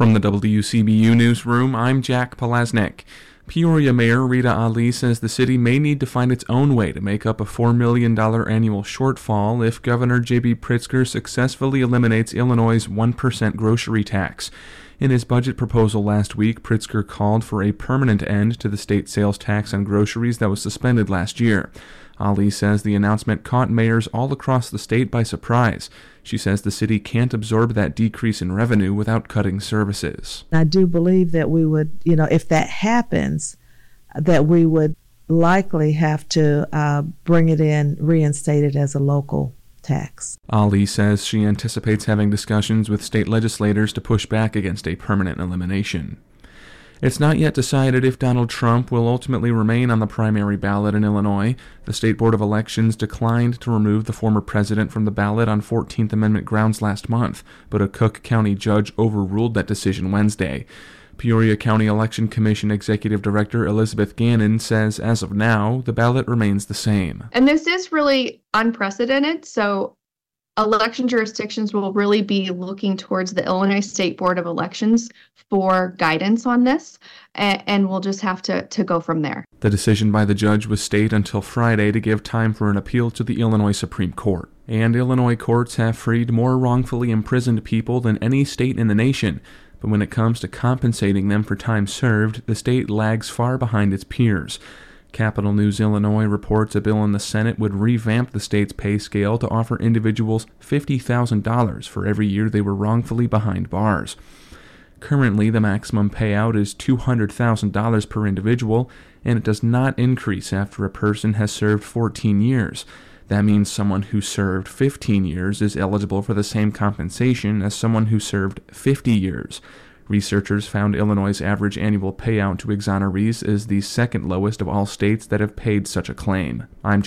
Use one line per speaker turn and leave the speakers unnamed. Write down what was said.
From the WCBU Newsroom, I'm Jack Palaznik. Peoria Mayor Rita Ali says the city may need to find its own way to make up a $4 million annual shortfall if Governor J.B. Pritzker successfully eliminates Illinois' 1% grocery tax. In his budget proposal last week, Pritzker called for a permanent end to the state sales tax on groceries that was suspended last year. Ali says the announcement caught mayors all across the state by surprise. She says the city can't absorb that decrease in revenue without cutting services.
I do believe that we would, you know, if that happens, that we would likely have to uh, bring it in, reinstate it as a local tax.
Ali says she anticipates having discussions with state legislators to push back against a permanent elimination. It's not yet decided if Donald Trump will ultimately remain on the primary ballot in Illinois. The State Board of Elections declined to remove the former president from the ballot on 14th Amendment grounds last month, but a Cook County judge overruled that decision Wednesday. Peoria County Election Commission Executive Director Elizabeth Gannon says as of now, the ballot remains the same.
And this is really unprecedented, so election jurisdictions will really be looking towards the Illinois State Board of Elections for guidance on this, and, and, we'll just have to, to go from there.
The decision by the judge was stayed until Friday to give time for an appeal to the Illinois Supreme Court. And Illinois courts have freed more wrongfully imprisoned people than any state in the nation. But when it comes to compensating them for time served, the state lags far behind its peers. Capitol News Illinois reports a bill in the Senate would revamp the state's pay scale to offer individuals $50,000 for every year they were wrongfully behind bars. Currently, the maximum payout is $200,000 per individual, and it does not increase after a person has served 14 years. That means someone who served 15 years is eligible for the same compensation as someone who served 50 years. Researchers found Illinois' average annual payout to exonerees is the second lowest of all states that have paid such a claim. I'm